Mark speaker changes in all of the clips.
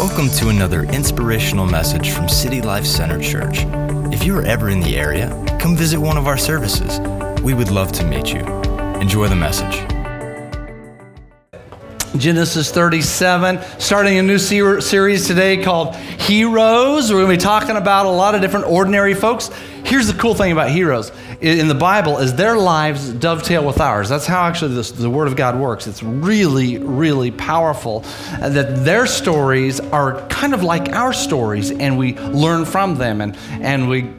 Speaker 1: Welcome to another inspirational message from City Life Center Church. If you are ever in the area, come visit one of our services. We would love to meet you. Enjoy the message.
Speaker 2: Genesis 37, starting a new ser- series today called Heroes. We're going to be talking about a lot of different ordinary folks. Here's the cool thing about heroes in the Bible is their lives dovetail with ours. That's how actually this, the Word of God works. It's really, really powerful that their stories are kind of like our stories, and we learn from them, and, and we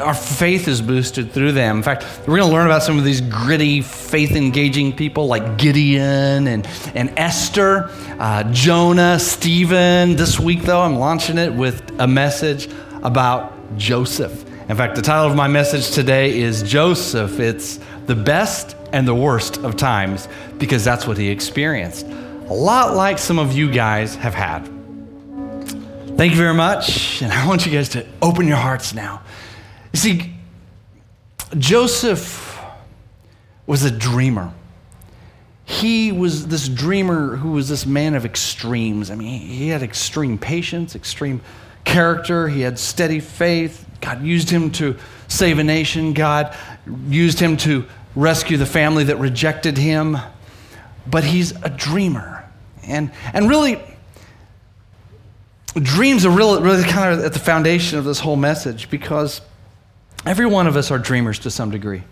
Speaker 2: our faith is boosted through them. In fact, we're going to learn about some of these gritty, faith engaging people like Gideon and, and Esther, uh, Jonah, Stephen. This week, though, I'm launching it with a message about Joseph. In fact, the title of my message today is Joseph. It's the best and the worst of times because that's what he experienced. A lot like some of you guys have had. Thank you very much. And I want you guys to open your hearts now you see, Joseph was a dreamer. He was this dreamer who was this man of extremes. I mean, he had extreme patience, extreme character, he had steady faith. God used him to save a nation, God used him to rescue the family that rejected him. But he's a dreamer. And, and really, dreams are really, really kind of at the foundation of this whole message because Every one of us are dreamers to some degree.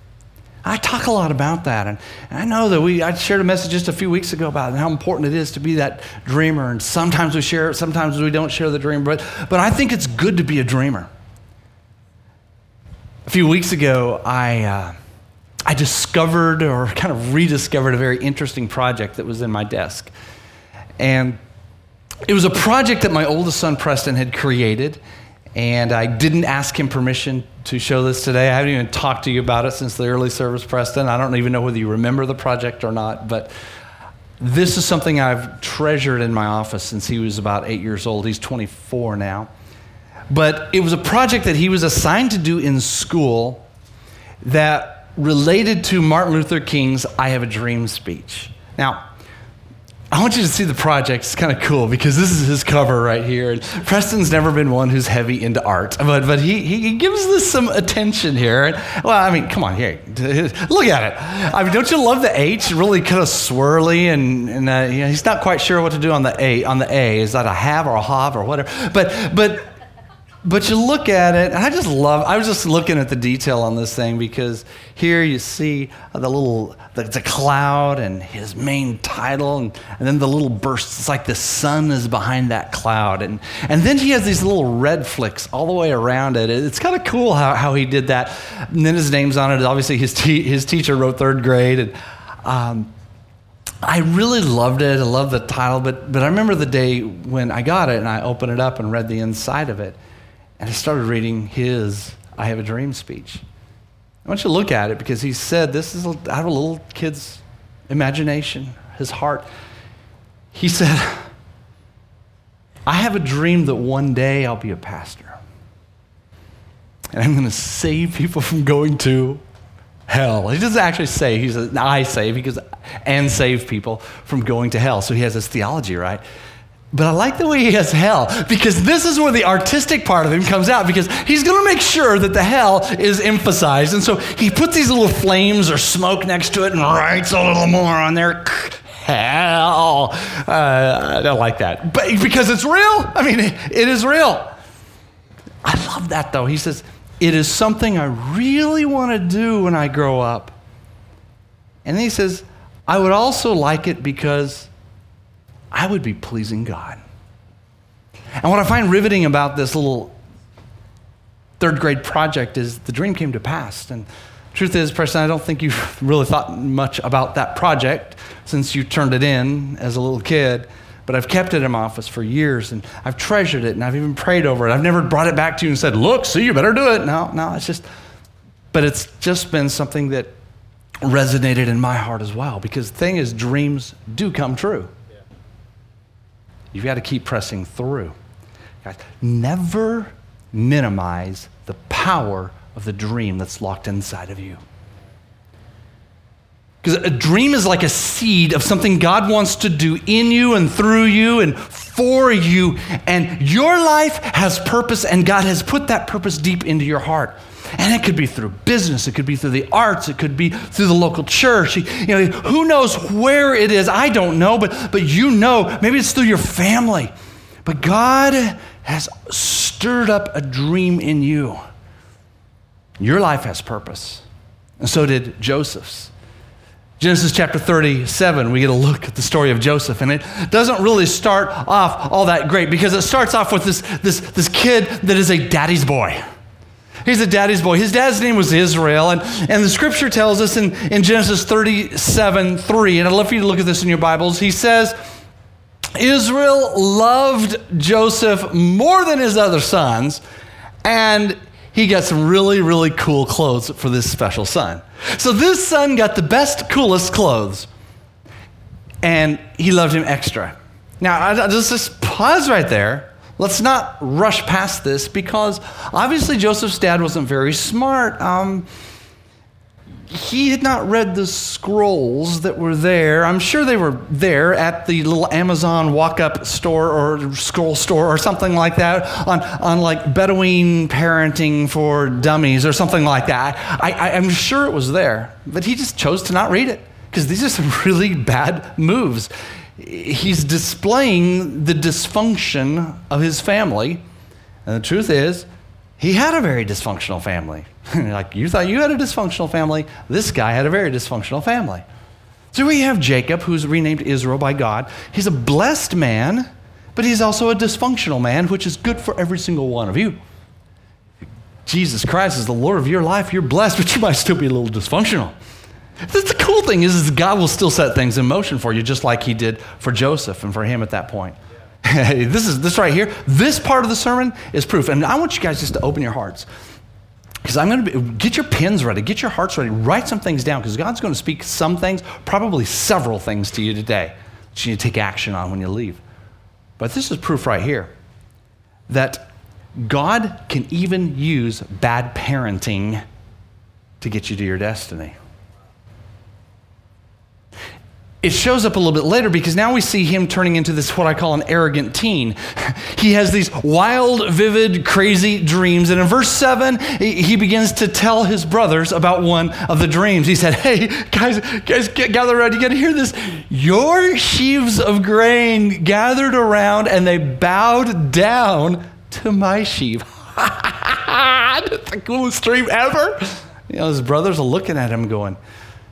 Speaker 2: I talk a lot about that, and, I know that we. I shared a message just a few weeks ago about how important it is to be that dreamer. And sometimes we share it, sometimes we don't share the dream. But but I think it's good to be a dreamer. A few weeks ago, I uh, I discovered or kind of rediscovered a very interesting project that was in my desk, and it was a project that my oldest son Preston had created and I didn't ask him permission to show this today. I haven't even talked to you about it since the early service, Preston. I don't even know whether you remember the project or not, but this is something I've treasured in my office since he was about eight years old. He's 24 now. But it was a project that he was assigned to do in school that related to Martin Luther King's I Have a Dream speech. Now, I want you to see the project. It's kind of cool because this is his cover right here. And Preston's never been one who's heavy into art, but, but he, he gives this some attention here. Well, I mean, come on, here, look at it. I mean, don't you love the H? Really kind of swirly, and, and uh, you know, he's not quite sure what to do on the A. On the A, is that a have or a have or whatever? But but but you look at it, and I just love. I was just looking at the detail on this thing because here you see the little the, the cloud and his main title, and, and then the little bursts. It's like the sun is behind that cloud, and and then he has these little red flicks all the way around it. It's kind of cool how, how he did that. And then his name's on it. Obviously, his te- his teacher wrote third grade, and. Um, I really loved it. I love the title, but, but I remember the day when I got it and I opened it up and read the inside of it. And I started reading his I Have a Dream speech. I want you to look at it because he said this is out of a little kid's imagination, his heart. He said, I have a dream that one day I'll be a pastor. And I'm going to save people from going to hell. He doesn't actually say, he says, I save, because, and save people from going to hell. So he has this theology, right? But I like the way he has hell because this is where the artistic part of him comes out because he's going to make sure that the hell is emphasized. And so he puts these little flames or smoke next to it and writes a little more on there. Hell. Uh, I don't like that. But because it's real. I mean, it is real. I love that though. He says, it is something I really want to do when I grow up. And he says, I would also like it because I would be pleasing God. And what I find riveting about this little third grade project is the dream came to pass. And truth is, Preston, I don't think you've really thought much about that project since you turned it in as a little kid. But I've kept it in my office for years and I've treasured it and I've even prayed over it. I've never brought it back to you and said, Look, see, you better do it. No, no, it's just, but it's just been something that resonated in my heart as well because the thing is, dreams do come true. You've got to keep pressing through. Guys, never minimize the power of the dream that's locked inside of you. Because a dream is like a seed of something God wants to do in you and through you and for you, and your life has purpose, and God has put that purpose deep into your heart. And it could be through business, it could be through the arts, it could be through the local church. You know, who knows where it is? I don't know, but, but you know, maybe it's through your family. But God has stirred up a dream in you. Your life has purpose. And so did Joseph's. Genesis chapter 37, we get a look at the story of Joseph, and it doesn't really start off all that great because it starts off with this, this, this kid that is a daddy's boy. He's a daddy's boy. His dad's name was Israel. And, and the scripture tells us in, in Genesis 37 3, and I'd love for you to look at this in your Bibles. He says, Israel loved Joseph more than his other sons, and he got some really, really cool clothes for this special son. So this son got the best, coolest clothes, and he loved him extra. Now, I, I just, just pause right there Let's not rush past this because obviously Joseph's dad wasn't very smart. Um, he had not read the scrolls that were there. I'm sure they were there at the little Amazon walk up store or scroll store or something like that on, on like Bedouin parenting for dummies or something like that. I, I, I'm sure it was there, but he just chose to not read it because these are some really bad moves he's displaying the dysfunction of his family. And the truth is, he had a very dysfunctional family. like you thought you had a dysfunctional family, this guy had a very dysfunctional family. So we have Jacob, who's renamed Israel by God. He's a blessed man, but he's also a dysfunctional man, which is good for every single one of you. Jesus Christ is the Lord of your life. You're blessed, but you might still be a little dysfunctional. The cool thing is, is God will still set things in motion for you, just like He did for Joseph and for him at that point. Hey, this is this right here. This part of the sermon is proof, and I want you guys just to open your hearts because I'm going to get your pens ready, get your hearts ready, write some things down because God's going to speak some things, probably several things to you today that you need to take action on when you leave. But this is proof right here that God can even use bad parenting to get you to your destiny it shows up a little bit later because now we see him turning into this what I call an arrogant teen. He has these wild, vivid, crazy dreams. And in verse 7, he begins to tell his brothers about one of the dreams. He said, Hey, guys, guys, gather around. You got to hear this. Your sheaves of grain gathered around and they bowed down to my sheaf. That's the coolest dream ever. You know, his brothers are looking at him going,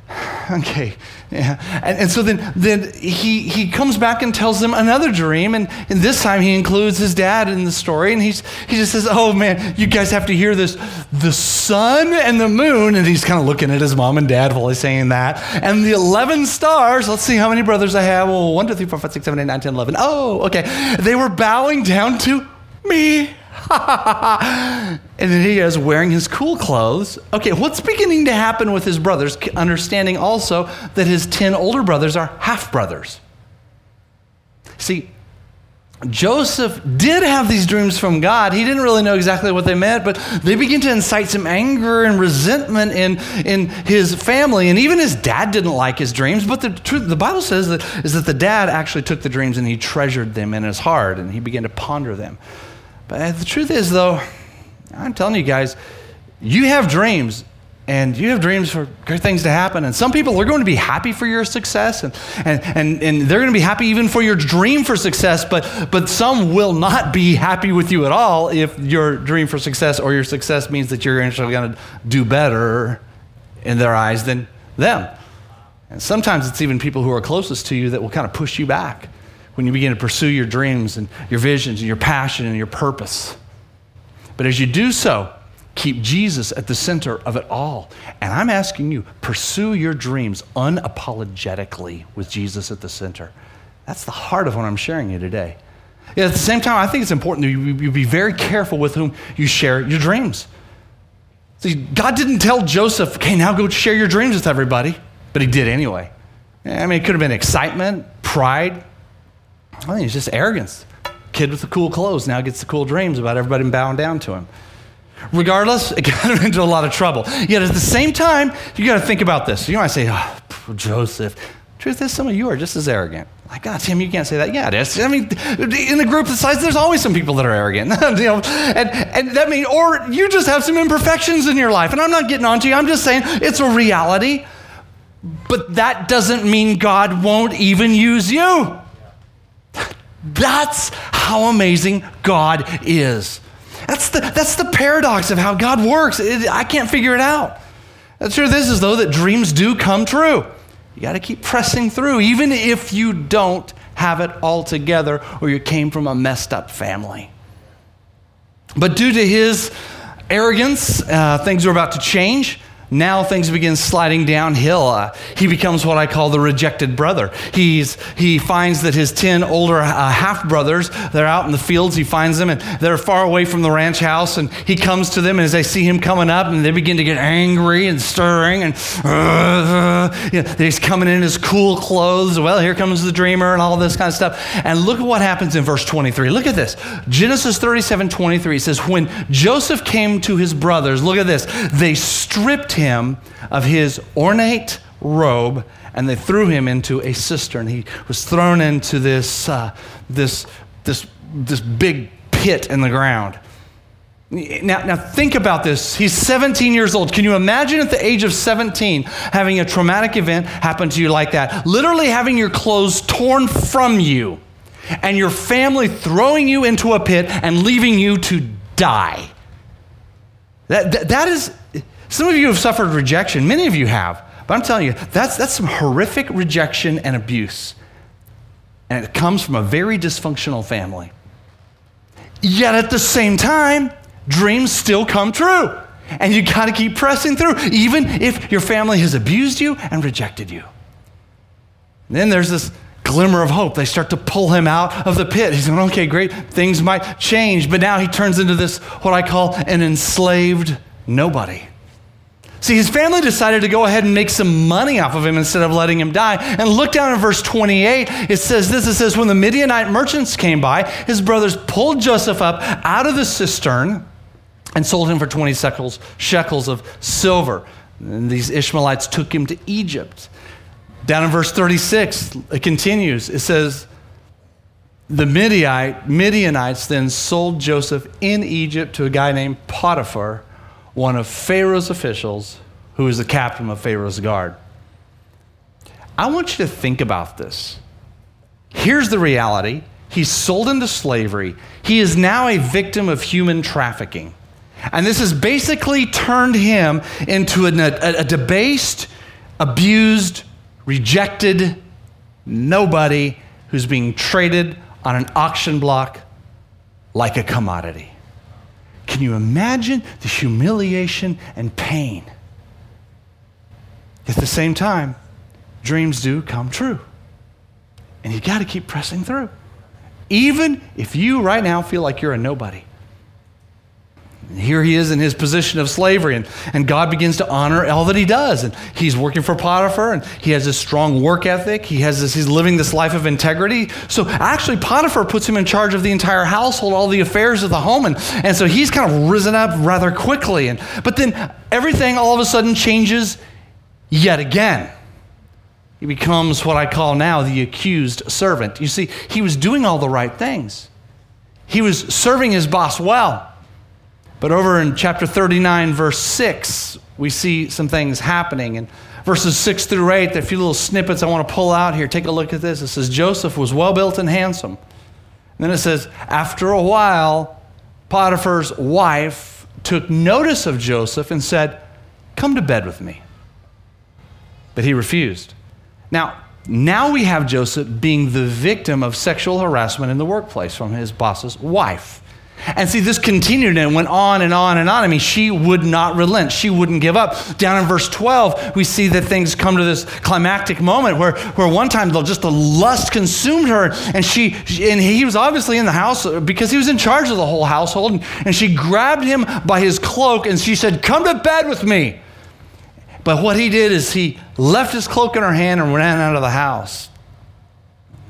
Speaker 2: okay. Yeah. And, and so then, then he, he comes back and tells them another dream. And, and this time he includes his dad in the story. And he's, he just says, Oh man, you guys have to hear this. The sun and the moon. And he's kind of looking at his mom and dad while he's saying that. And the 11 stars. Let's see how many brothers I have. Well, 1, 2, 3, 4, 5, 6, 7, 8, 9, 10, 11. Oh, okay. They were bowing down to me. and then he is wearing his cool clothes. Okay, what's beginning to happen with his brothers? Understanding also that his 10 older brothers are half brothers. See, Joseph did have these dreams from God. He didn't really know exactly what they meant, but they begin to incite some anger and resentment in, in his family. And even his dad didn't like his dreams. But the truth, the Bible says that is that the dad actually took the dreams and he treasured them in his heart and he began to ponder them. But uh, the truth is, though, I'm telling you guys, you have dreams, and you have dreams for great things to happen. And some people are going to be happy for your success, and, and, and, and they're going to be happy even for your dream for success, but, but some will not be happy with you at all if your dream for success or your success means that you're actually going to do better in their eyes than them. And sometimes it's even people who are closest to you that will kind of push you back when you begin to pursue your dreams and your visions and your passion and your purpose. But as you do so, keep Jesus at the center of it all. And I'm asking you, pursue your dreams unapologetically with Jesus at the center. That's the heart of what I'm sharing you today. Yet at the same time, I think it's important that you be very careful with whom you share your dreams. See, God didn't tell Joseph, okay, now go share your dreams with everybody, but he did anyway. I mean, it could have been excitement, pride, I think it's just arrogance. Kid with the cool clothes now gets the cool dreams about everybody bowing down to him. Regardless, it got him into a lot of trouble. Yet at the same time, you got to think about this. You I say, oh, Joseph. Truth is, some of you are just as arrogant. Like, God, Tim, you can't say that. Yeah, it is. I mean, in a group the size, there's always some people that are arrogant. you know, and, and that means, or you just have some imperfections in your life. And I'm not getting onto you. I'm just saying it's a reality. But that doesn't mean God won't even use you. That's how amazing God is. That's the, that's the paradox of how God works. It, I can't figure it out. The truth is, is though that dreams do come true. You got to keep pressing through, even if you don't have it all together or you came from a messed up family. But due to his arrogance, uh, things are about to change. Now things begin sliding downhill. Uh, he becomes what I call the rejected brother. He's, he finds that his 10 older uh, half brothers, they're out in the fields. He finds them and they're far away from the ranch house. And he comes to them, and as they see him coming up, and they begin to get angry and stirring. And uh, you know, he's coming in his cool clothes. Well, here comes the dreamer, and all this kind of stuff. And look at what happens in verse 23. Look at this Genesis 37 23 says, When Joseph came to his brothers, look at this, they stripped him of his ornate robe and they threw him into a cistern. He was thrown into this, uh, this, this, this big pit in the ground. Now, now, think about this. He's 17 years old. Can you imagine at the age of 17 having a traumatic event happen to you like that? Literally having your clothes torn from you and your family throwing you into a pit and leaving you to die. That, that, that is some of you have suffered rejection, many of you have. But I'm telling you, that's, that's some horrific rejection and abuse. And it comes from a very dysfunctional family. Yet at the same time, dreams still come true. And you got to keep pressing through, even if your family has abused you and rejected you. And then there's this glimmer of hope. They start to pull him out of the pit. He's going, okay, great, things might change. But now he turns into this, what I call an enslaved nobody. See, his family decided to go ahead and make some money off of him instead of letting him die. And look down in verse 28. It says this it says, When the Midianite merchants came by, his brothers pulled Joseph up out of the cistern and sold him for 20 shekels, shekels of silver. And these Ishmaelites took him to Egypt. Down in verse 36, it continues. It says, The Midianite, Midianites then sold Joseph in Egypt to a guy named Potiphar one of Pharaoh's officials who is the captain of Pharaoh's guard. I want you to think about this. Here's the reality he's sold into slavery, he is now a victim of human trafficking. And this has basically turned him into a, a, a debased, abused, rejected nobody who's being traded on an auction block like a commodity. Can you imagine the humiliation and pain? At the same time, dreams do come true. And you got to keep pressing through. Even if you right now feel like you're a nobody. And here he is in his position of slavery, and, and God begins to honor all that he does. And he's working for Potiphar, and he has this strong work ethic. He has this, he's living this life of integrity. So actually, Potiphar puts him in charge of the entire household, all the affairs of the home. And, and so he's kind of risen up rather quickly. And, but then everything all of a sudden changes yet again. He becomes what I call now the accused servant. You see, he was doing all the right things, he was serving his boss well. But over in chapter 39, verse 6, we see some things happening. And verses 6 through 8, there are a few little snippets I want to pull out here. Take a look at this. It says, Joseph was well built and handsome. And then it says, after a while, Potiphar's wife took notice of Joseph and said, Come to bed with me. But he refused. Now, now we have Joseph being the victim of sexual harassment in the workplace from his boss's wife. And see, this continued and went on and on and on. I mean, she would not relent. She wouldn't give up. Down in verse 12, we see that things come to this climactic moment where, where one time just the lust consumed her. And she, and he was obviously in the house because he was in charge of the whole household. And, and she grabbed him by his cloak and she said, Come to bed with me. But what he did is he left his cloak in her hand and ran out of the house.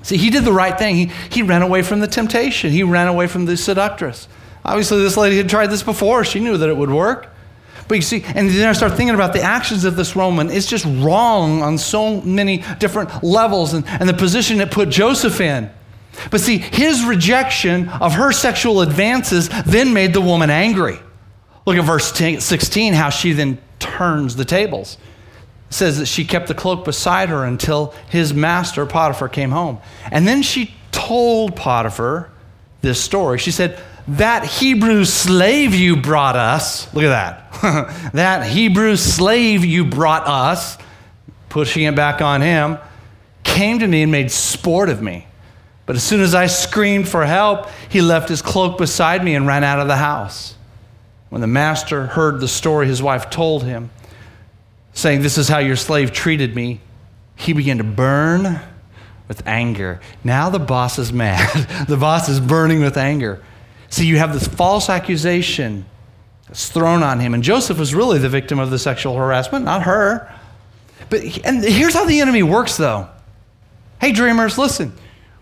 Speaker 2: See, he did the right thing. He, he ran away from the temptation, he ran away from the seductress. Obviously, this lady had tried this before, she knew that it would work. But you see, and then I start thinking about the actions of this woman. It's just wrong on so many different levels and, and the position it put Joseph in. But see, his rejection of her sexual advances then made the woman angry. Look at verse 16, how she then turns the tables. Says that she kept the cloak beside her until his master, Potiphar, came home. And then she told Potiphar this story. She said, That Hebrew slave you brought us, look at that. that Hebrew slave you brought us, pushing it back on him, came to me and made sport of me. But as soon as I screamed for help, he left his cloak beside me and ran out of the house. When the master heard the story his wife told him, saying, This is how your slave treated me, he began to burn with anger. Now the boss is mad. the boss is burning with anger. See, you have this false accusation that's thrown on him. And Joseph was really the victim of the sexual harassment, not her. But and here's how the enemy works though. Hey dreamers, listen.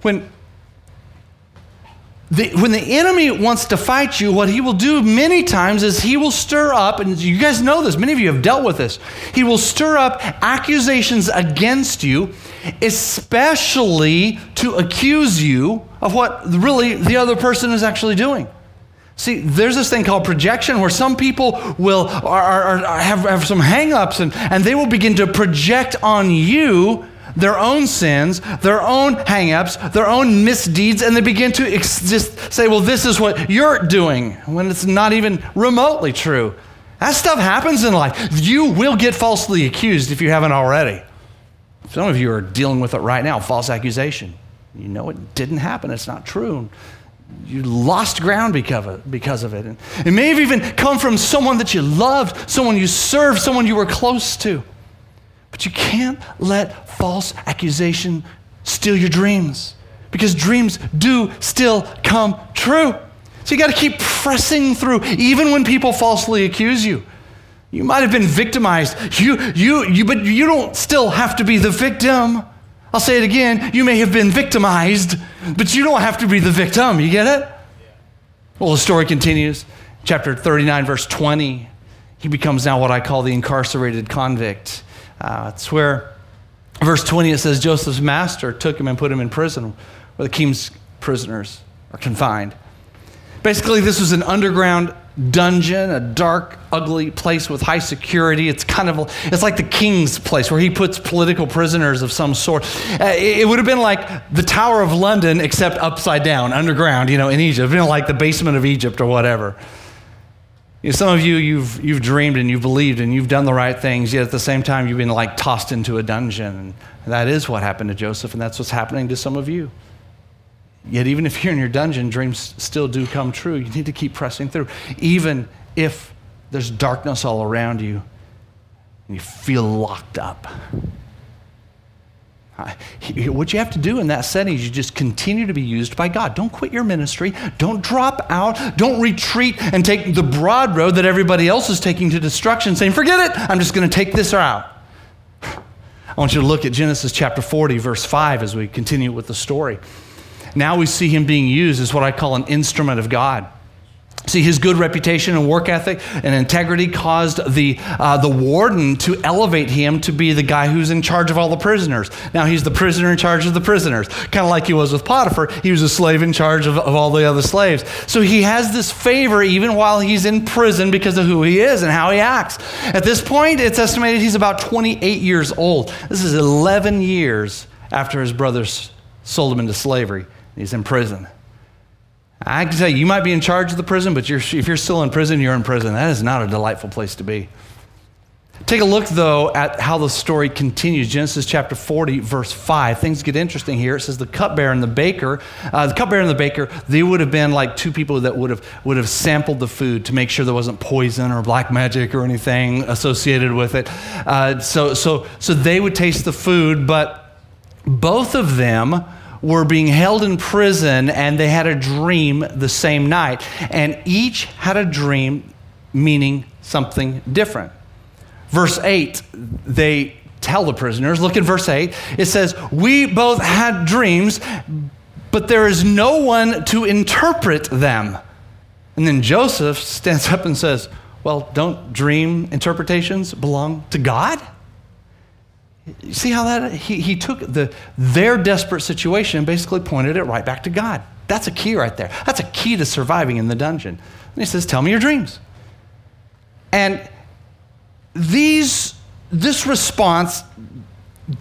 Speaker 2: When the, when the enemy wants to fight you, what he will do many times is he will stir up, and you guys know this, many of you have dealt with this. He will stir up accusations against you, especially to accuse you of what really the other person is actually doing. See, there's this thing called projection where some people will are, are, are have, have some hangups and, and they will begin to project on you their own sins, their own hangups, their own misdeeds, and they begin to ex- just say, well, this is what you're doing, when it's not even remotely true. That stuff happens in life. You will get falsely accused if you haven't already. Some of you are dealing with it right now false accusation. You know it didn't happen, it's not true. You lost ground because of it. And it may have even come from someone that you loved, someone you served, someone you were close to. But you can't let false accusation steal your dreams because dreams do still come true. So you got to keep pressing through, even when people falsely accuse you. You might have been victimized, you, you, you, but you don't still have to be the victim. I'll say it again. You may have been victimized, but you don't have to be the victim. You get it? Well, the story continues. Chapter 39, verse 20. He becomes now what I call the incarcerated convict. Uh, it's where, verse 20, it says, Joseph's master took him and put him in prison where the king's prisoners are confined. Basically, this was an underground dungeon, a dark, ugly place with high security. It's kind of, it's like the king's place where he puts political prisoners of some sort. Uh, it would have been like the Tower of London, except upside down, underground, you know, in Egypt, like the basement of Egypt or whatever. You know, some of you, you've, you've dreamed and you've believed and you've done the right things, yet at the same time, you've been like tossed into a dungeon. And that is what happened to Joseph, and that's what's happening to some of you. Yet, even if you're in your dungeon, dreams still do come true. You need to keep pressing through, even if there's darkness all around you and you feel locked up. What you have to do in that setting is you just continue to be used by God. Don't quit your ministry. Don't drop out. Don't retreat and take the broad road that everybody else is taking to destruction, saying, forget it, I'm just going to take this route. I want you to look at Genesis chapter 40, verse 5, as we continue with the story. Now we see him being used as what I call an instrument of God. See, his good reputation and work ethic and integrity caused the, uh, the warden to elevate him to be the guy who's in charge of all the prisoners. Now he's the prisoner in charge of the prisoners, kind of like he was with Potiphar. He was a slave in charge of, of all the other slaves. So he has this favor even while he's in prison because of who he is and how he acts. At this point, it's estimated he's about 28 years old. This is 11 years after his brothers sold him into slavery. He's in prison. I can tell you, you might be in charge of the prison, but you're, if you're still in prison, you're in prison. That is not a delightful place to be. Take a look, though, at how the story continues. Genesis chapter 40, verse 5. Things get interesting here. It says the cupbearer and the baker, uh, the cupbearer and the baker, they would have been like two people that would have, would have sampled the food to make sure there wasn't poison or black magic or anything associated with it. Uh, so, so, so they would taste the food, but both of them were being held in prison and they had a dream the same night. And each had a dream meaning something different. Verse 8, they tell the prisoners, look at verse 8. It says, We both had dreams, but there is no one to interpret them. And then Joseph stands up and says, Well, don't dream interpretations belong to God? See how that he, he took the their desperate situation and basically pointed it right back to God. That's a key right there. That's a key to surviving in the dungeon. And he says, Tell me your dreams. And these this response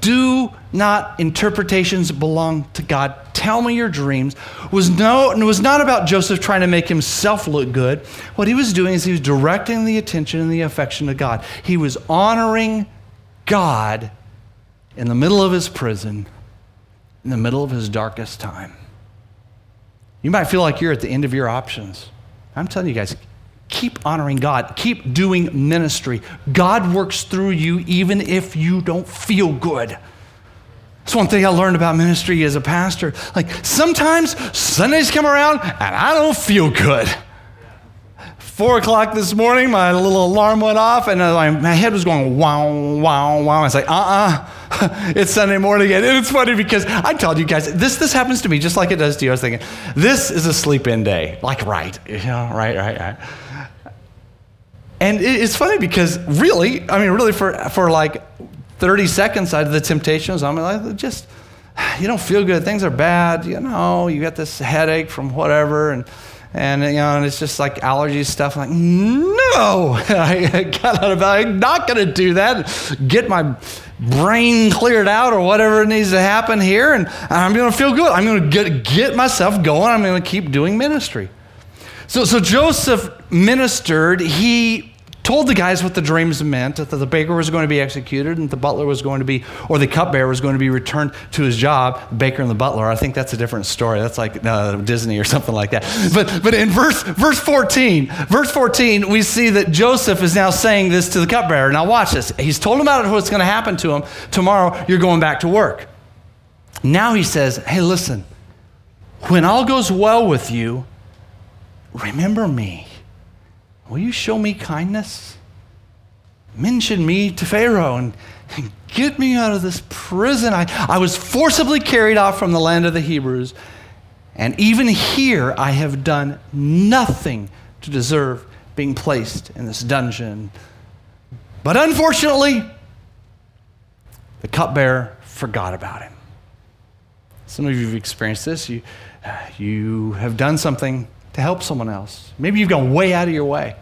Speaker 2: do not interpretations belong to God. Tell me your dreams. Was no was not about Joseph trying to make himself look good. What he was doing is he was directing the attention and the affection to God. He was honoring God in the middle of his prison, in the middle of his darkest time. You might feel like you're at the end of your options. I'm telling you guys, keep honoring God, keep doing ministry. God works through you even if you don't feel good. That's one thing I learned about ministry as a pastor. Like sometimes Sundays come around and I don't feel good. Four o'clock this morning, my little alarm went off and my head was going wow, wow, wow. I was like, uh uh-uh. uh it's Sunday morning again. And it's funny because I told you guys, this, this happens to me just like it does to you. I was thinking, this is a sleep in day. Like, right, you know, right, right, right. And it's funny because really, I mean, really, for, for like 30 seconds out of the temptations, I'm like, just, you don't feel good. Things are bad. You know, you got this headache from whatever. And, and you know, and it's just like allergy stuff. I'm like, no, I got out of bed. I'm not going to do that. Get my brain cleared out or whatever needs to happen here, and I'm going to feel good. I'm going to get get myself going. I'm going to keep doing ministry. So, so Joseph ministered. He told the guys what the dreams meant that the baker was going to be executed and the butler was going to be, or the cupbearer was going to be returned to his job, the baker and the butler. I think that's a different story. That's like uh, Disney or something like that. But, but in verse, verse 14, verse 14, we see that Joseph is now saying this to the cupbearer. Now watch this. He's told him about what's going to happen to him. Tomorrow you're going back to work. Now he says, hey, listen, when all goes well with you, remember me. Will you show me kindness? Mention me to Pharaoh and, get me out of this prison. I, I was forcibly carried off from the land of the Hebrews, and even here I have done nothing to deserve being placed in this dungeon. But unfortunately, the cupbearer forgot about him. Some of you have experienced this. You, uh, you have done something to help someone else. Maybe you've gone way out of your way.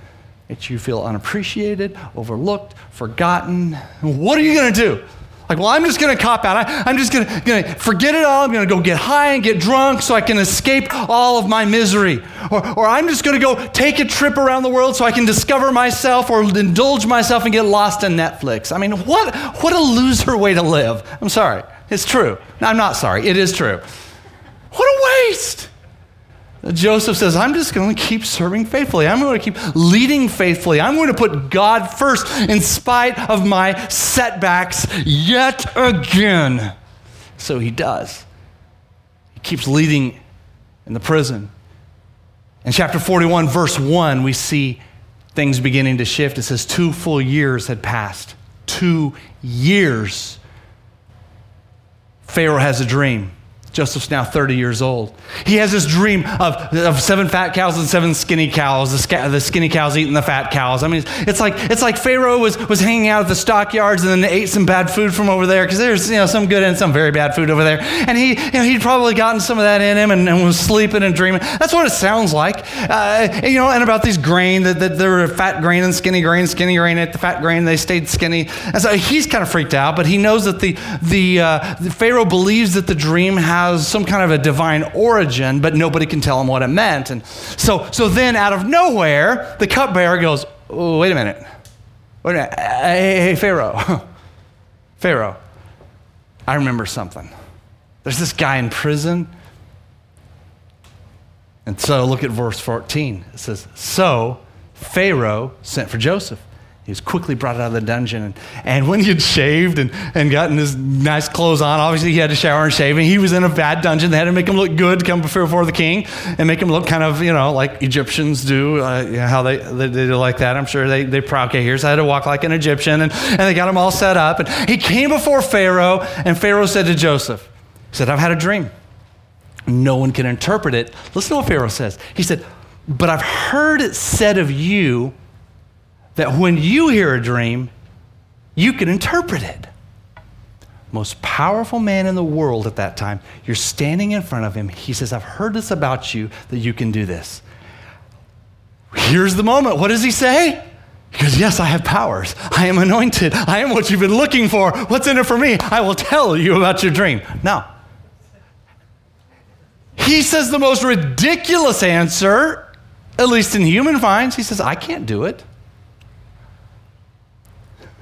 Speaker 2: That you feel unappreciated, overlooked, forgotten. What are you going to do? Like, well, I'm just going to cop out. I, am just going to forget it all. I'm going to go get high and get drunk so I can escape all of my misery. Or, or I'm just going to go take a trip around the world so I can discover myself or indulge myself and get lost in Netflix. I mean, what, what a loser way to live. I'm sorry. It's true. I'm not sorry. It is true. What a waste. Joseph says, I'm just going to keep serving faithfully. I'm going to keep leading faithfully. I'm going to put God first in spite of my setbacks yet again. So he does. He keeps leading in the prison. In chapter 41, verse 1, we see things beginning to shift. It says, Two full years had passed. Two years. Pharaoh has a dream. Joseph's now 30 years old. He has this dream of, of seven fat cows and seven skinny cows, the, sca- the skinny cows eating the fat cows. I mean, it's like, it's like Pharaoh was, was hanging out at the stockyards and then ate some bad food from over there because there's you know, some good and some very bad food over there. And he, you know, he'd probably gotten some of that in him and, and was sleeping and dreaming. That's what it sounds like. Uh, you know, and about these grain, that, that there were fat grain and skinny grain, skinny grain ate the fat grain, they stayed skinny. And so he's kind of freaked out, but he knows that the, the, uh, the Pharaoh believes that the dream has has some kind of a divine origin, but nobody can tell him what it meant. And so, so then out of nowhere, the cupbearer goes, oh, wait a minute. Wait a minute. Hey, hey Pharaoh. Pharaoh, I remember something. There's this guy in prison. And so look at verse 14. It says, So Pharaoh sent for Joseph he was quickly brought out of the dungeon. And, and when he had shaved and, and gotten his nice clothes on, obviously he had to shower and shave. And he was in a bad dungeon. They had to make him look good to come before the king and make him look kind of, you know, like Egyptians do, uh, you know, how they, they, they, do like that. I'm sure they, they proud, okay, here's how to walk like an Egyptian. And, and they got him all set up. And he came before Pharaoh, and Pharaoh said to Joseph, he said, I've had a dream. No one can interpret it. Listen to what Pharaoh says. He said, But I've heard it said of you that when you hear a dream, you can interpret it. Most powerful man in the world at that time, you're standing in front of him. He says, I've heard this about you that you can do this. Here's the moment. What does he say? He goes, Yes, I have powers. I am anointed. I am what you've been looking for. What's in it for me? I will tell you about your dream. Now, He says the most ridiculous answer, at least in human minds. He says, I can't do it.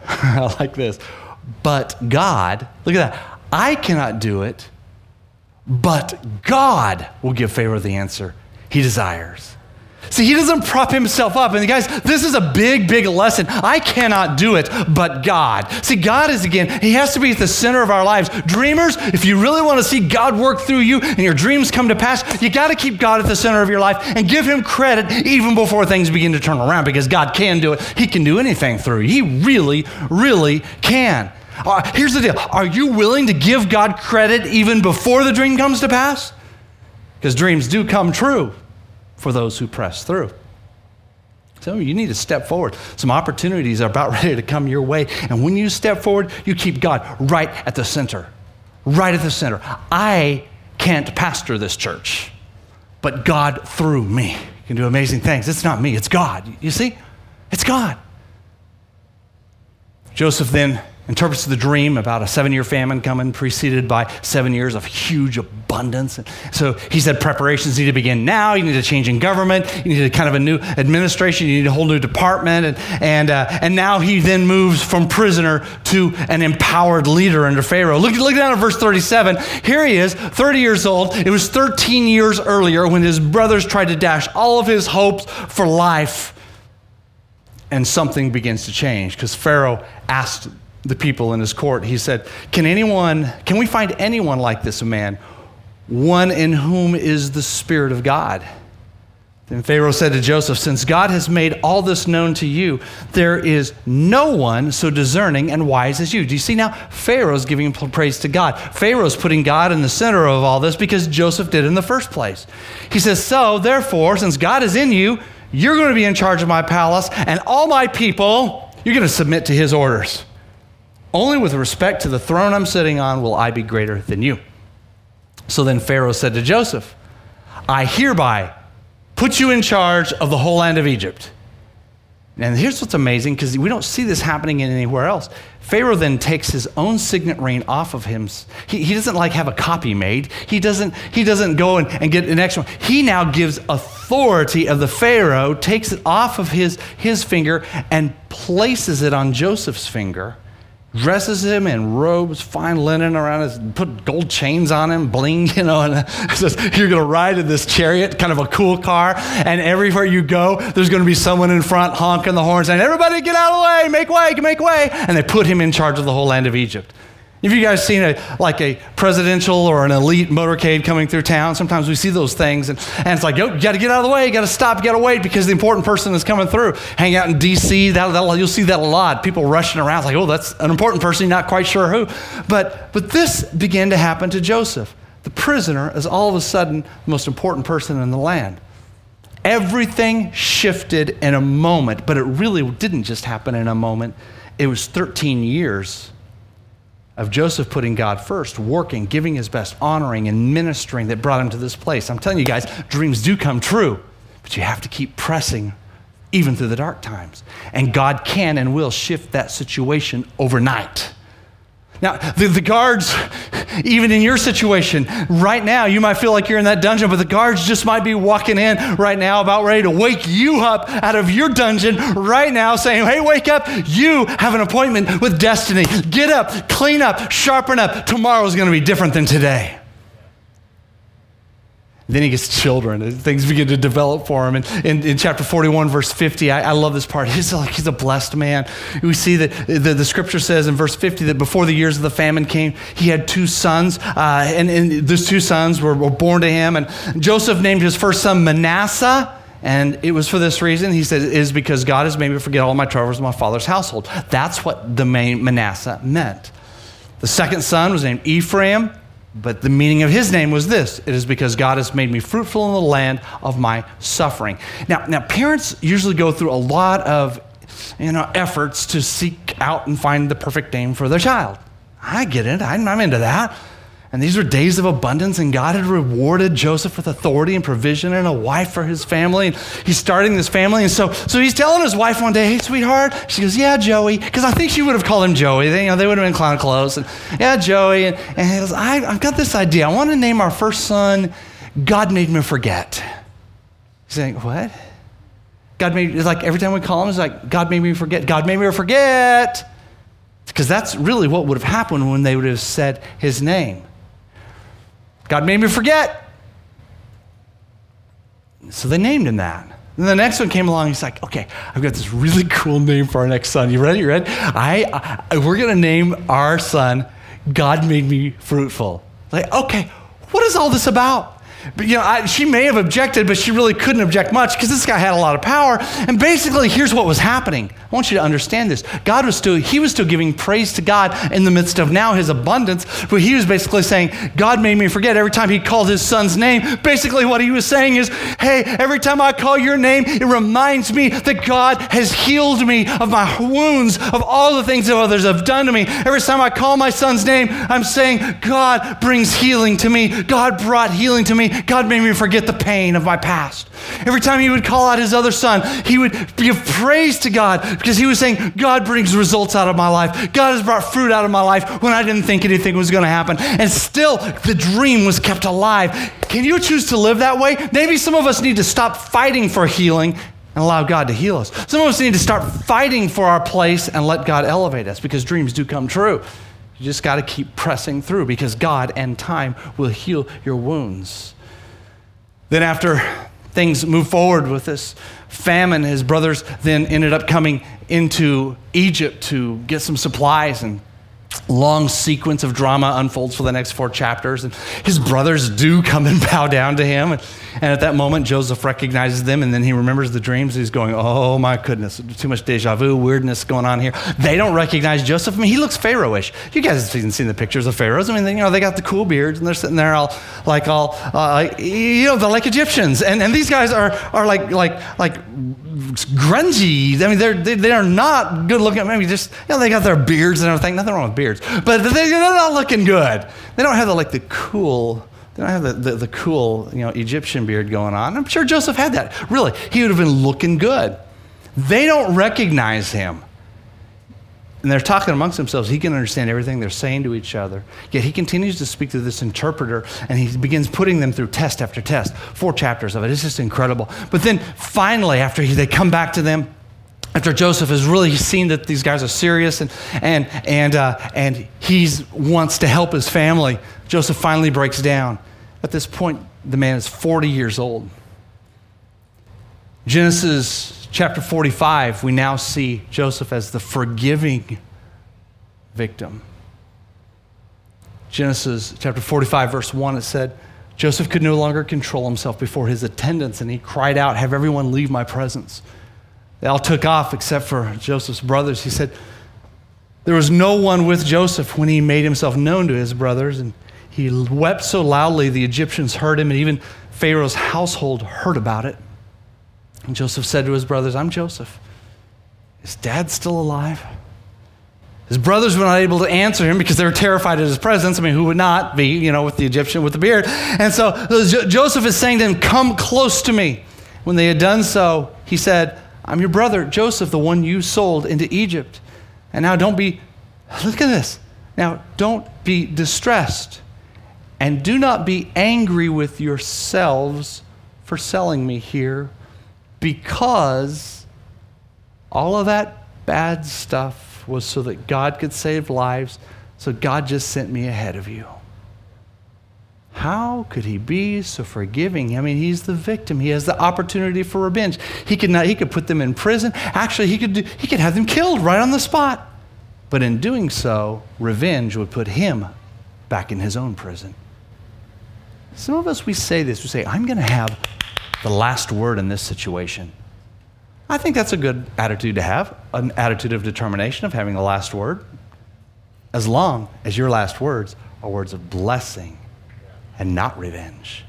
Speaker 2: I like this. But God, look at that. I cannot do it, but God will give Pharaoh the answer he desires. See, he doesn't prop himself up. And guys, this is a big, big lesson. I cannot do it, but God. See, God is again, he has to be at the center of our lives. Dreamers, if you really want to see God work through you and your dreams come to pass, you got to keep God at the center of your life and give him credit even before things begin to turn around because God can do it. He can do anything through you. He really, really can. Uh, here's the deal Are you willing to give God credit even before the dream comes to pass? Because dreams do come true for those who press through. So you need to step forward. Some opportunities are about ready to come your way. And when you step forward, you keep God right at the center. Right at the center. I can't pastor this church, but God through me can do amazing things. It's not me, it's God. You see? It's God. Joseph then interprets the dream about a seven year famine coming, preceded by seven years of huge abundance. So he said preparations need to begin now. You need a change in government. You need a kind of a new administration. You need a whole new department. And, and, uh, and now he then moves from prisoner to an empowered leader under Pharaoh. Look, look down at verse 37. Here he is, 30 years old. It was 13 years earlier when his brothers tried to dash all of his hopes for life. And something begins to change because Pharaoh asked the people in his court, he said, Can anyone, can we find anyone like this man, one in whom is the Spirit of God? Then Pharaoh said to Joseph, Since God has made all this known to you, there is no one so discerning and wise as you. Do you see now? Pharaoh's giving praise to God. Pharaoh's putting God in the center of all this because Joseph did in the first place. He says, So, therefore, since God is in you, you're going to be in charge of my palace, and all my people, you're going to submit to his orders. Only with respect to the throne I'm sitting on will I be greater than you. So then Pharaoh said to Joseph, I hereby put you in charge of the whole land of Egypt. And here's what's amazing because we don't see this happening anywhere else. Pharaoh then takes his own signet ring off of him. He, he doesn't like have a copy made. He doesn't, he doesn't go and, and get an extra one. He now gives authority of the Pharaoh, takes it off of his, his finger, and places it on Joseph's finger dresses him in robes, fine linen around his, put gold chains on him, bling, you know, and says, You're going to ride in this chariot, kind of a cool car, and everywhere you go, there's going to be someone in front honking the horn saying, Everybody get out of the way, make way, make way. And they put him in charge of the whole land of Egypt. Have you guys seen a like a presidential or an elite motorcade coming through town? Sometimes we see those things, and, and it's like, yo, you got to get out of the way, you got to stop, you got to wait because the important person is coming through. Hang out in D.C., that, that, you'll see that a lot. People rushing around, like, oh, that's an important person, you're not quite sure who. But but this began to happen to Joseph. The prisoner is all of a sudden the most important person in the land. Everything shifted in a moment, but it really didn't just happen in a moment. It was 13 years of Joseph putting God first, working, giving his best, honoring, and ministering that brought him to this place. I'm telling you guys, dreams do come true, but you have to keep pressing even through the dark times. And God can and will shift that situation overnight. Now, the, the, guards, even in your situation, right now, you might feel like you're in that dungeon, but the guards just might be walking in right now, about ready to wake you up out of your dungeon right now, saying, Hey, wake up. You have an appointment with destiny. Get up, clean up, sharpen up. Tomorrow is going to be different than today. Then he gets children. Things begin to develop for him. And in, in chapter 41, verse 50, I, I, love this part. He's like, he's a blessed man. We see that the, the scripture says in verse 50 that before the years of the famine came, he had two sons. Uh, and, and those two sons were, were born to him. And Joseph named his first son Manasseh. And it was for this reason. He said, it is because God has made me forget all my troubles in my father's household. That's what the main Manasseh meant. The second son was named Ephraim. But the meaning of his name was this it is because God has made me fruitful in the land of my suffering. Now, now parents usually go through a lot of you know, efforts to seek out and find the perfect name for their child. I get it. I'm, I'm into that. And these were days of abundance, and God had rewarded Joseph with authority and provision and a wife for his family. And he's starting this family. And so, so he's telling his wife one day, Hey, sweetheart. She goes, Yeah, Joey. Because I think she would have called him Joey. They, you know, they would have been clown close. And yeah, Joey. And, and he goes, I, I've got this idea. I want to name our first son, God Made Me Forget. He's saying, What? God made, it's like every time we call him, it's like, God made me forget. God made me forget. Because that's really what would have happened when they would have said his name. God made me forget. So they named him that. And the next one came along. He's like, okay, I've got this really cool name for our next son. You ready? You ready? I, I we're gonna name our son God made me fruitful. Like, okay, what is all this about? But, you know, I, she may have objected, but she really couldn't object much because this guy had a lot of power. And basically, here's what was happening. I want you to understand this. God was still, he was still giving praise to God in the midst of now his abundance, but he was basically saying, God made me forget every time he called his son's name. Basically, what he was saying is, hey, every time I call your name, it reminds me that God has healed me of my wounds, of all the things that others have done to me. Every time I call my son's name, I'm saying, God brings healing to me. God brought healing to me. God made me forget the pain of my past. Every time he would call out his other son, he would give praise to God because he was saying, God brings results out of my life. God has brought fruit out of my life when I didn't think anything was going to happen. And still, the dream was kept alive. Can you choose to live that way? Maybe some of us need to stop fighting for healing and allow God to heal us. Some of us need to start fighting for our place and let God elevate us because dreams do come true. You just got to keep pressing through because God and time will heal your wounds. Then, after things moved forward with this famine, his brothers then ended up coming into Egypt to get some supplies and long sequence of drama unfolds for the next four chapters and his brothers do come and bow down to him and, at that moment joseph recognizes them and then he remembers the dreams he's going oh my goodness too much deja vu weirdness going on here they don't recognize joseph i mean he looks pharaohish you guys have seen the pictures of pharaohs i mean you know they got the cool beards and they're sitting there all like all uh, you know they're like egyptians and, and these guys are, are like like like grungy. I mean, they're, they, they are not good looking. Maybe just, you know, they got their beards and everything. Nothing wrong with beards. But they, they're not looking good. They don't have the, like, the cool, they don't have the, the, the cool, you know, Egyptian beard going on. I'm sure Joseph had that. Really, he would have been looking good. They don't recognize him and they're talking amongst themselves. He can understand everything they're saying to each other. Yet he continues to speak to this interpreter and he begins putting them through test after test. Four chapters of it. It's just incredible. But then finally, after he, they come back to them, after Joseph has really seen that these guys are serious and, and, and, uh, and he wants to help his family, Joseph finally breaks down. At this point, the man is 40 years old. Genesis chapter 45, we now see Joseph as the forgiving victim. Genesis chapter 45, verse 1, it said, Joseph could no longer control himself before his attendants, and he cried out, Have everyone leave my presence. They all took off except for Joseph's brothers. He said, There was no one with Joseph when he made himself known to his brothers, and he wept so loudly the Egyptians heard him, and even Pharaoh's household heard about it. And Joseph said to his brothers, I'm Joseph. Is dad still alive? His brothers were not able to answer him because they were terrified at his presence. I mean, who would not be, you know, with the Egyptian with the beard? And so uh, Joseph is saying to them, Come close to me. When they had done so, he said, I'm your brother, Joseph, the one you sold into Egypt. And now don't be, look at this. Now don't be distressed and do not be angry with yourselves for selling me here because all of that bad stuff was so that God could save lives. So God just sent me ahead of you. How could he be so forgiving? I mean, he's the victim. He has the opportunity for revenge. He could not, he could put them in prison. Actually, he could do, he could have them killed right on the spot. But in doing so, revenge would put him back in his own prison. Some of us we say this, we say, I'm going to have the last word in this situation. I think that's a good attitude to have, an attitude of determination of having the last word, as long as your last words are words of blessing and not revenge.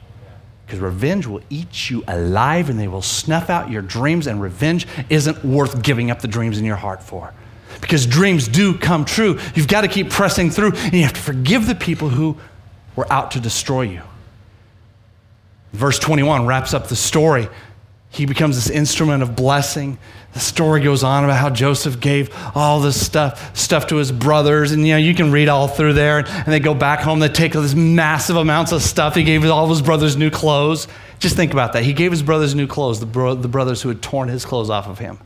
Speaker 2: because revenge will eat you alive and they will snuff out your dreams, and revenge isn't worth giving up the dreams in your heart for. Because dreams do come true. You've got to keep pressing through, and you have to forgive the people who were out to destroy you. Verse 21 wraps up the story. He becomes this instrument of blessing. The story goes on about how Joseph gave all this stuff, stuff to his brothers. And you know, you can read all through there. And, they go back home, they take this massive amounts of stuff. He gave all of his brothers new clothes. Just think about that. He gave his brothers new clothes, the, bro- the brothers who had torn his clothes off of him.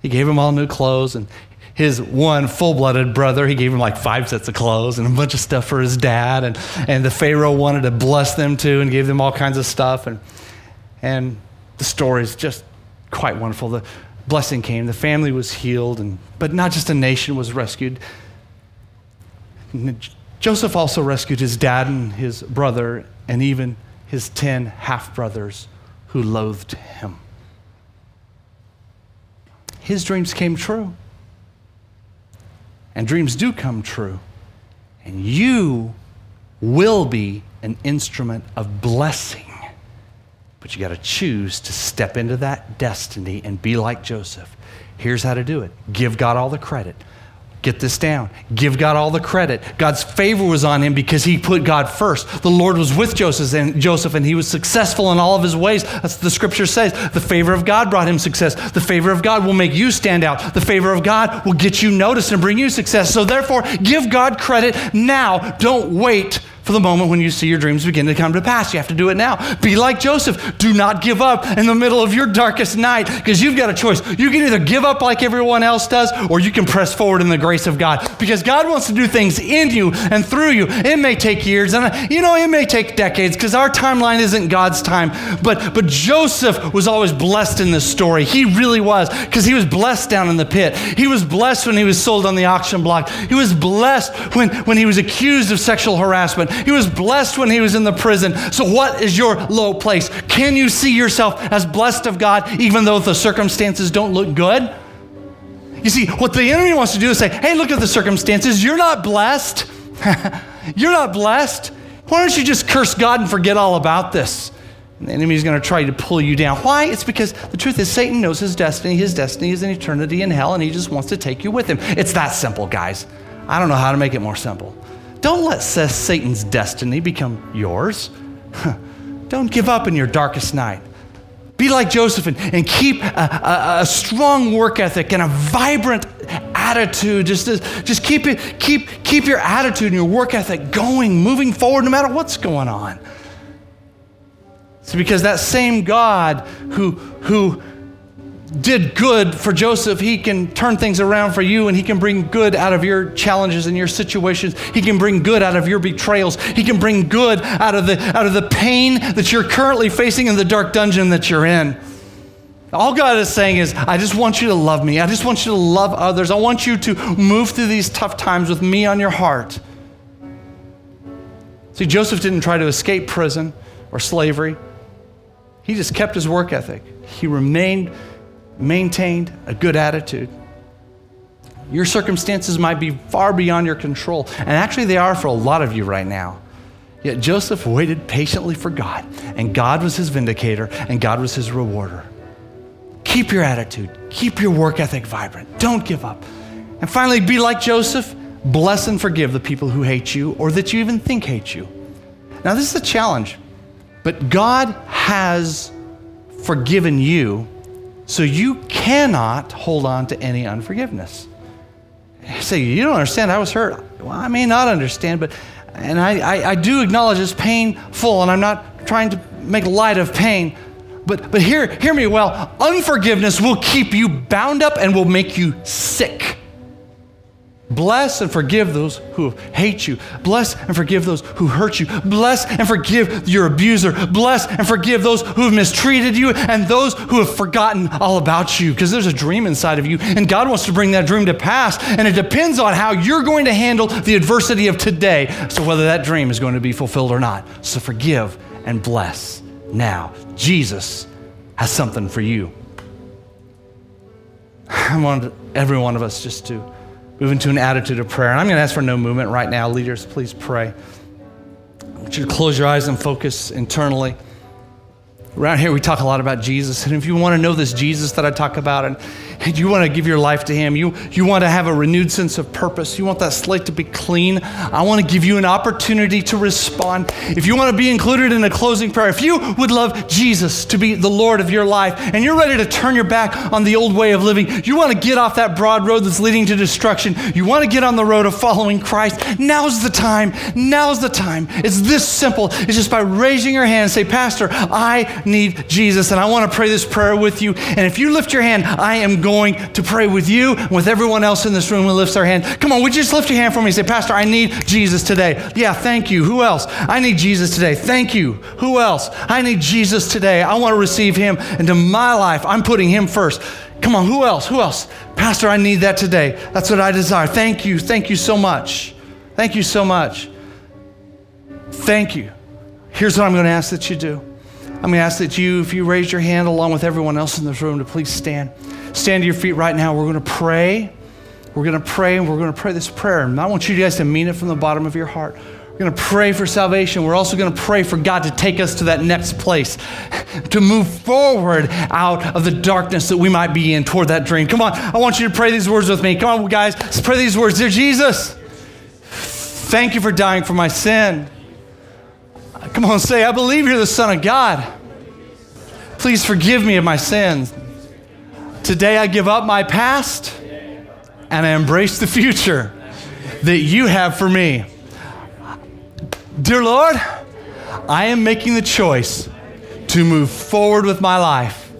Speaker 2: He gave them all new clothes. And his one full blooded brother, he gave him like five sets of clothes and a bunch of stuff for his dad. And, and the Pharaoh wanted to bless them too and gave them all kinds of stuff. And, and the story is just quite wonderful. The blessing came, the family was healed, and, but not just a nation was rescued. Joseph also rescued his dad and his brother, and even his 10 half brothers who loathed him. His dreams came true. And dreams do come true. And you will be an instrument of blessing but you got to choose to step into that destiny and be like Joseph. Here's how to do it give God all the credit. Get this down. Give God all the credit. God's favor was on him because he put God first. The Lord was with Joseph and Joseph and he was successful in all of his ways. That's the scripture says. The favor of God brought him success. The favor of God will make you stand out. The favor of God will get you noticed and bring you success. So therefore, give God credit now. Don't wait for the moment when you see your dreams begin to come to pass. You have to do it now. Be like Joseph. Do not give up in the middle of your darkest night because you've got a choice. You can either give up like everyone else does or you can press forward in the grace of God because God wants to do things in you and through you. It may take years and you know, it may take decades because our timeline isn't God's time. But, but Joseph was always blessed in this story. He really was because he was blessed down in the pit. He was blessed when he was sold on the auction block. He was blessed when, when he was accused of sexual harassment. He was blessed when he was in the prison. So, what is your low place? Can you see yourself as blessed of God even though the circumstances don't look good? You see, what the enemy wants to do is say, hey, look at the circumstances. You're not blessed. You're not blessed. Why don't you just curse God and forget all about this? And the enemy's going to try to pull you down. Why? It's because the truth is Satan knows his destiny. His destiny is an eternity in hell, and he just wants to take you with him. It's that simple, guys. I don't know how to make it more simple. Don't let Satan's destiny become yours. Don't give up in your darkest night. Be like Joseph and, and keep a, a, a, strong work ethic and a vibrant attitude. Just, just keep, it, keep, keep your attitude and your work ethic going, moving forward no matter what's going on. It's because that same God who, who did good for Joseph, he can turn things around for you and he can bring good out of your challenges and your situations. He can bring good out of your betrayals. He can bring good out of the out of the pain that you're currently facing in the dark dungeon that you're in. All God is saying is, I just want you to love me. I just want you to love others. I want you to move through these tough times with me on your heart. See, Joseph didn't try to escape prison or slavery. He just kept his work ethic. He remained maintained a good attitude. Your circumstances might be far beyond your control, and actually, they are for a lot of you right now. Yet Joseph waited patiently for God, and God was his vindicator, and God was his rewarder. Keep your attitude, keep your work ethic vibrant. Don't give up. And finally, be like Joseph bless and forgive the people who hate you or that you even think hate you. Now, this is a challenge, but God has forgiven you so you cannot hold on to any unforgiveness. Say, you don't understand, I was hurt. Well, I may not understand, but, and I, I, I do acknowledge it's painful, and I'm not trying to make light of pain. But, but hear, hear me well unforgiveness will keep you bound up and will make you sick. Bless and forgive those who hate you. Bless and forgive those who hurt you. Bless and forgive your abuser. Bless and forgive those who have mistreated you and those who have forgotten all about you. Because there's a dream inside of you, and God wants to bring that dream to pass. And it depends on how you're going to handle the adversity of today, so whether that dream is going to be fulfilled or not. So forgive and bless now. Jesus has something for you. I want every one of us just to move into an attitude of prayer. And I'm going to ask for no movement right now. Leaders, please pray. I want you to close your eyes and focus internally. Around here, we talk a lot about Jesus. And if you want to know this Jesus that I talk about, and, and you want to give your life to Him, you, you want to have a renewed sense of purpose, you want that slate to be clean, I want to give you an opportunity to respond. If you want to be included in a closing prayer, if you would love Jesus to be the Lord of your life, and you're ready to turn your back on the old way of living, you want to get off that broad road that's leading to destruction, you want to get on the road of following Christ, now's the time. Now's the time. It's this simple. It's just by raising your hand and say, Pastor, I need Jesus, and I want to pray this prayer with you. And if you lift your hand, I am going to pray with you with everyone else in this room who lifts their hand. Come on, would you just lift your hand for me and say, Pastor, I need Jesus today? Yeah, thank you. Who else? I need Jesus today. Thank you. Who else? I need Jesus today. I want to receive him into my life. I'm putting him first. Come on, who else? Who else? Pastor, I need that today. That's what I desire. Thank you. Thank you so much. Thank you so much. Thank you. Here's what I'm going to ask that you do. I'm going to ask that you, if you raise your hand along with everyone else in this room, to please stand. Stand to your feet right now. We're going to pray. We're going to pray, and we're going to pray this prayer. And I want you guys to mean it from the bottom of your heart. We're going to pray for salvation. We're also going to pray for God to take us to that next place, to move forward out of the darkness that we might be in toward that dream. Come on, I want you to pray these words with me. Come on, guys, let's pray these words. Dear Jesus, thank you for dying for my sin. Come on, say, I believe you're the Son of God. Please forgive me of my sins. Today I give up my past and I embrace the future that you have for me. Dear Lord, I am making the choice to move forward with my life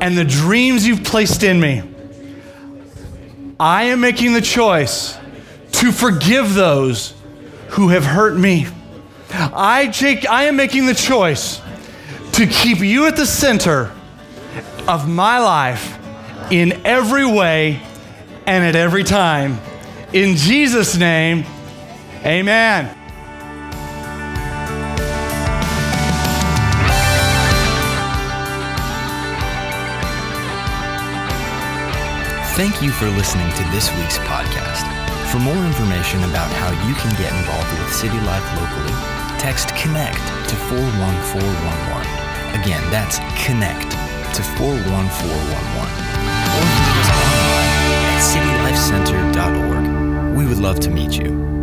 Speaker 2: and the dreams you've placed in me. I am making the choice to forgive those who have hurt me. I, Jake, I am making the choice to keep you at the center of my life in every way and at every time. In Jesus' name, amen.
Speaker 1: Thank you for listening to this week's podcast. For more information about how you can get involved with City Life locally, text CONNECT to 41411. Again, that's CONNECT to 41411. citylifecenter.org. We would love to meet you.